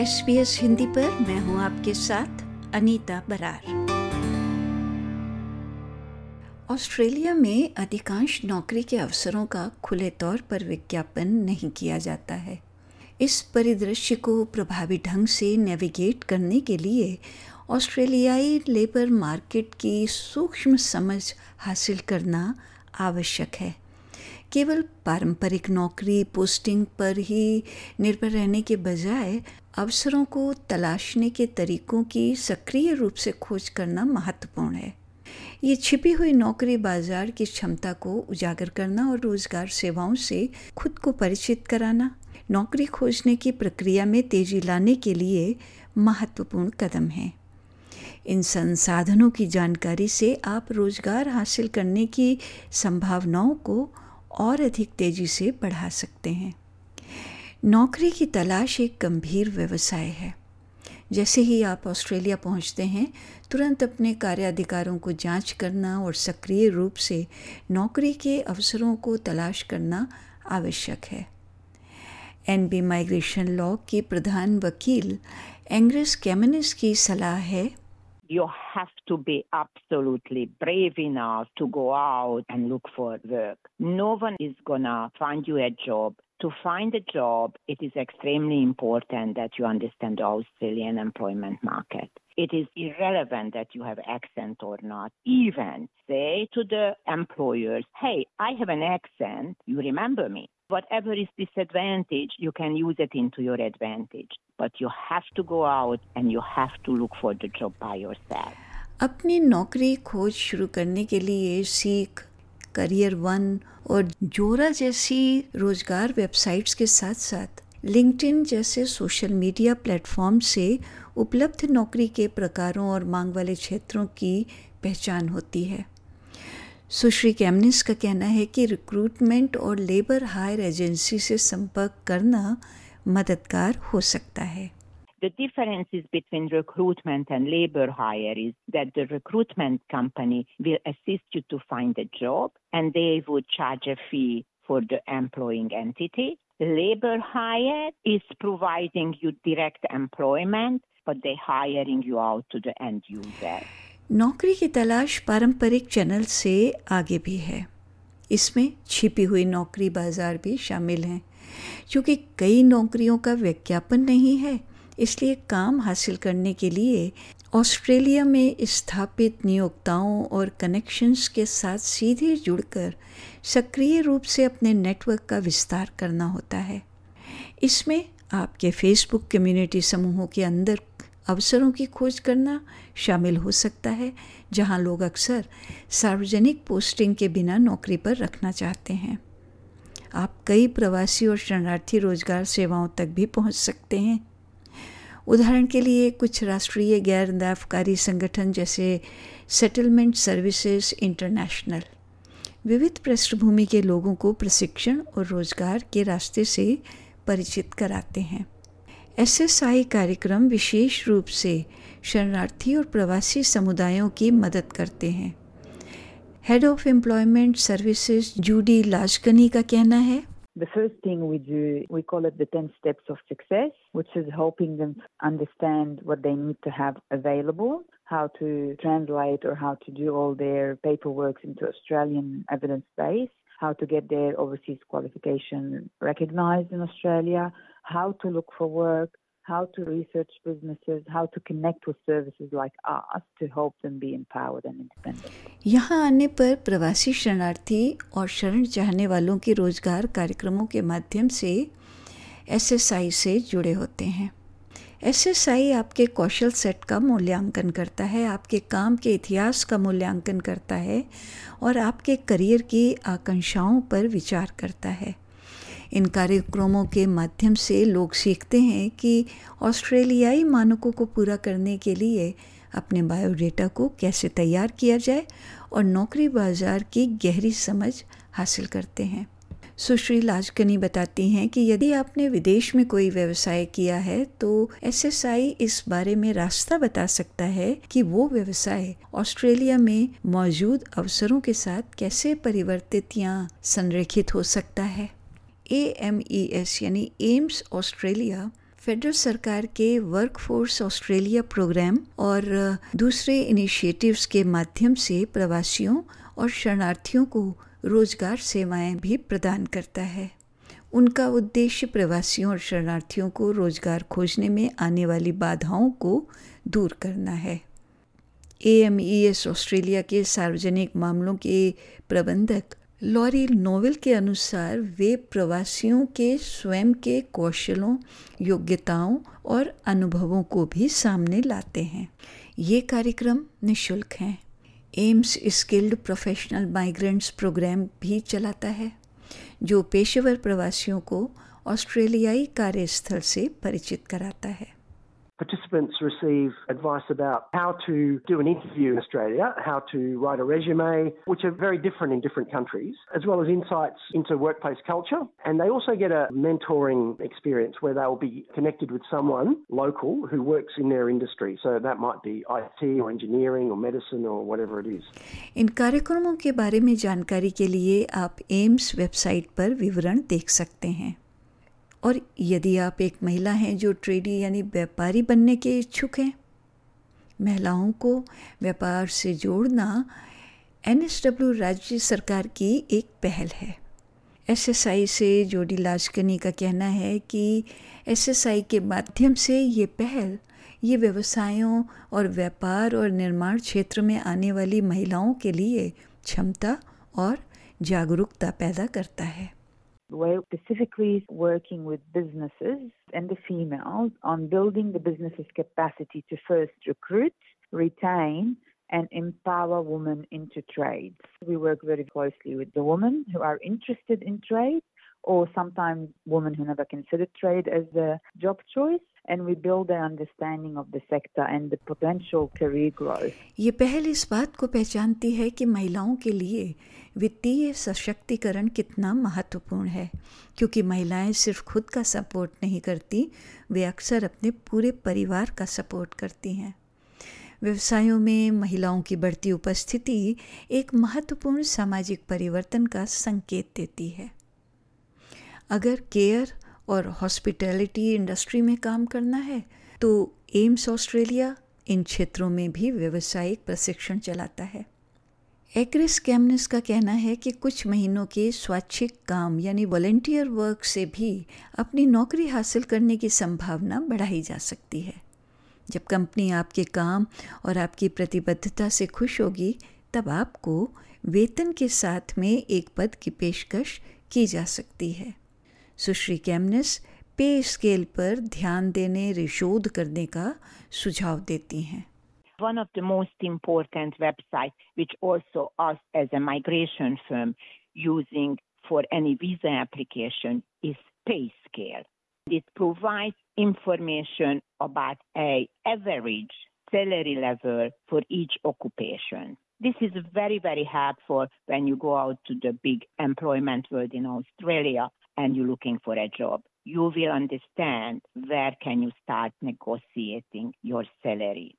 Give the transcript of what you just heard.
S B S Hindi पर मैं हूँ आपके साथ अनीता बरार। ऑस्ट्रेलिया में अधिकांश नौकरी के अवसरों का खुले तौर पर विज्ञापन नहीं किया जाता है। इस परिदृश्य को प्रभावी ढंग से नेविगेट करने के लिए ऑस्ट्रेलियाई लेबर मार्केट की सूक्ष्म समझ हासिल करना आवश्यक है। केवल पारंपरिक नौकरी पोस्टिंग पर ही निर्भर रहने के बजाय अवसरों को तलाशने के तरीकों की सक्रिय रूप से खोज करना महत्वपूर्ण है। ये छिपी हुई नौकरी बाज़ार की क्षमता को उजागर करना और रोज़गार सेवाओं से खुद को परिचित कराना, नौकरी खोजने की प्रक्रिया में तेज़ी लाने के लिए महत्वपूर्ण कदम है। इन संसाधनों की जानकारी से आप रोज़गार हासिल करने की संभावनाओं को और अधिक तेज़ी से बढ़ा सकते हैं। नौकरी की तलाश एक गंभीर व्यवसाय है। जैसे ही आप ऑस्ट्रेलिया पहुँचते हैं, तुरंत अपने कार्याधिकारों को जाँच करना और सक्रिय रूप से नौकरी के अवसरों को तलाश करना आवश्यक है। एन बी माइग्रेशन लॉ की प्रधान वकील एंग्रेस कैमनिस की सलाह है you have to be absolutely brave enough to go out and look for work. No one is gonna find you a job. To find a job, it is extremely important that you understand the Australian employment market. It is irrelevant that you have accent or not. Even say to the employers, hey, I have an accent, you remember me. Whatever is disadvantage, you can use it into your advantage. But you have to go out and you have to look for the job by yourself. अपनी नौकरी खोज शुरू करने के लिए सीख career one और जोरा जैसी रोज़गार वेबसाइट्स के साथ साथ लिंक्डइन जैसे सोशल मीडिया प्लेटफॉर्म से उपलब्ध नौकरी के प्रकारों और मांग वाले क्षेत्रों की पहचान होती है सुश्री कैमनिस का कहना है कि रिक्रूटमेंट और लेबर हायर एजेंसी से संपर्क करना मददगार हो सकता है The differences between recruitment and labor hire is that the recruitment company will assist you to find a job and they would charge a fee for the employing entity. Labor hire is providing you direct employment, but they're hiring you out to the end user. नौकरी की तलाश पारंपरिक channel से आगे भी है। इसमें छिपी हुई नौकरी बाज़ार भी शामिल हैं। क्योंकि कई नौकरियों का विज्ञापन नहीं है, इसलिए काम हासिल करने के लिए ऑस्ट्रेलिया में स्थापित नियोक्ताओं और कनेक्शंस के साथ सीधे जुड़कर सक्रिय रूप से अपने नेटवर्क का विस्तार करना होता है। इसमें आपके फेसबुक कम्युनिटी समूहों के अंदर अवसरों की खोज करना शामिल हो सकता है, जहाँ लोग अक्सर सार्वजनिक पोस्टिंग के बिना नौकरी पर रखना चाहते हैं। आप कई प्रवासी और शरणार्थी रोज़गार सेवाओं तक भी पहुँच सकते हैं। उदाहरण के लिए, कुछ राष्ट्रीय गैर लाभकारी संगठन जैसे सेटलमेंट सर्विसेज़ इंटरनेशनल विविध पृष्ठभूमि के लोगों को प्रशिक्षण और रोज़गार के रास्ते से परिचित कराते हैं। एसएसआई कार्यक्रम विशेष रूप से शरणार्थी और प्रवासी समुदायों की मदद करते हैं head of employment services Judy लाजकनी का कहना है The first thing we do, we call it the 10 steps of success, which is helping them understand what they need to have available, how to translate or how to do all their paperwork into Australian evidence base, how to get their overseas qualification recognized in Australia, how to look for work, how to research businesses, how to connect with services like us to help them be empowered and independent. यहाँ आने पर प्रवासी शरणार्थी और शरण चाहने वालों के रोज़गार कार्यक्रमों के माध्यम से एसएसआई से जुड़े होते हैं एसएसआई आपके कौशल सेट का मूल्यांकन करता है आपके काम के इतिहास का मूल्यांकन करता है और आपके करियर की आकांक्षाओं पर विचार करता है इन कार्यक्रमों के माध्यम से लोग सीखते हैं कि ऑस्ट्रेलियाई मानकों को पूरा करने के लिए अपने बायोडेटा को कैसे तैयार किया जाए और नौकरी बाज़ार की गहरी समझ हासिल करते हैं। सुश्री लाजकनी बताती हैं कि यदि आपने विदेश में कोई व्यवसाय किया है तो एसएसआई इस बारे में रास्ता बता सकता है कि वो व्यवसाय ऑस्ट्रेलिया में मौजूद अवसरों के साथ कैसे परिवर्तित या संरेखित हो सकता है। ए एम ई एस यानी एम्स ऑस्ट्रेलिया फेडरल सरकार के वर्कफोर्स ऑस्ट्रेलिया प्रोग्राम और दूसरे इनिशिएटिव्स के माध्यम से प्रवासियों और शरणार्थियों को रोज़गार सेवाएँ भी प्रदान करता है। उनका उद्देश्य प्रवासियों और शरणार्थियों को रोज़गार खोजने में आने वाली बाधाओं को दूर करना है। A M E S Australia के सार्वजनिक मामलों के प्रबंधक लॉरी नोवेल के अनुसार वे प्रवासियों के स्वयं के कौशलों, योग्यताओं और अनुभवों को भी सामने लाते हैं। ये कार्यक्रम निशुल्क हैं। AMES skilled professional migrants programme भी चलाता है, जो पेशेवर प्रवासियों को ऑस्ट्रेलियाई कार्यस्थल से परिचित कराता है। Participants receive advice about how to do an interview in Australia, how to write a resume, which are very different in different countries, as well as insights into workplace culture. And they also get a mentoring experience where they'll be connected with someone local who works in their industry. So that might be IT or engineering or medicine or whatever it is. इन कार्यक्रमों के बारे में जानकारी के लिए आप AIIMS website पर विवरण देख सकते हैं और यदि आप एक महिला हैं जो ट्रेडी यानी व्यापारी बनने के इच्छुक हैं, महिलाओं को व्यापार से जोड़ना एनएसडब्ल्यू राज्य सरकार की एक पहल है। एसएसआई से जोडी लाजकनी का कहना है कि एसएसआई के माध्यम से ये पहल ये व्यवसायों और व्यापार और निर्माण क्षेत्र में आने वाली महिलाओं के लिए क्षमता और जागरूकता पैदा करता है। We're specifically working with businesses and the females on building the business's capacity to first recruit, retain, and empower women into trades. We work very closely with the women who are interested in trade or sometimes women who never considered trade as a job choice and we build their understanding of the sector and the potential career growth. ये पहल इस बात को पहचानती है कि महिलाओं के लिए वित्तीय सशक्तिकरण कितना महत्वपूर्ण है, क्योंकि महिलाएँ सिर्फ़ खुद का सपोर्ट नहीं करती, वे अक्सर अपने पूरे परिवार का सपोर्ट करती हैं। व्यवसायों में महिलाओं की बढ़ती उपस्थिति एक महत्वपूर्ण सामाजिक परिवर्तन का संकेत देती है। अगर केयर और हॉस्पिटैलिटी इंडस्ट्री में काम करना है तो एम्स ऑस्ट्रेलिया इन क्षेत्रों में भी व्यवसायिक प्रशिक्षण चलाता है। एक्रिस कैमनिस का कहना है कि कुछ महीनों के स्वैच्छिक काम, यानी वॉलेंटियर वर्क से भी अपनी नौकरी हासिल करने की संभावना बढ़ाई जा सकती है। जब कंपनी आपके काम और आपकी प्रतिबद्धता से खुश होगी, तब आपको वेतन के साथ में एक पद की पेशकश की जा सकती है। सुश्री कैमनिस पे स्केल पर ध्यान देने रिशोध करने का सुझाव देती हैं। One of the most important websites, which also us as a migration firm using for any visa application, is PayScale. It provides information about a average salary level for each occupation. This is very, very helpful when you go out to the big employment world in Australia and you're looking for a job, you will understand where can you start negotiating your salary.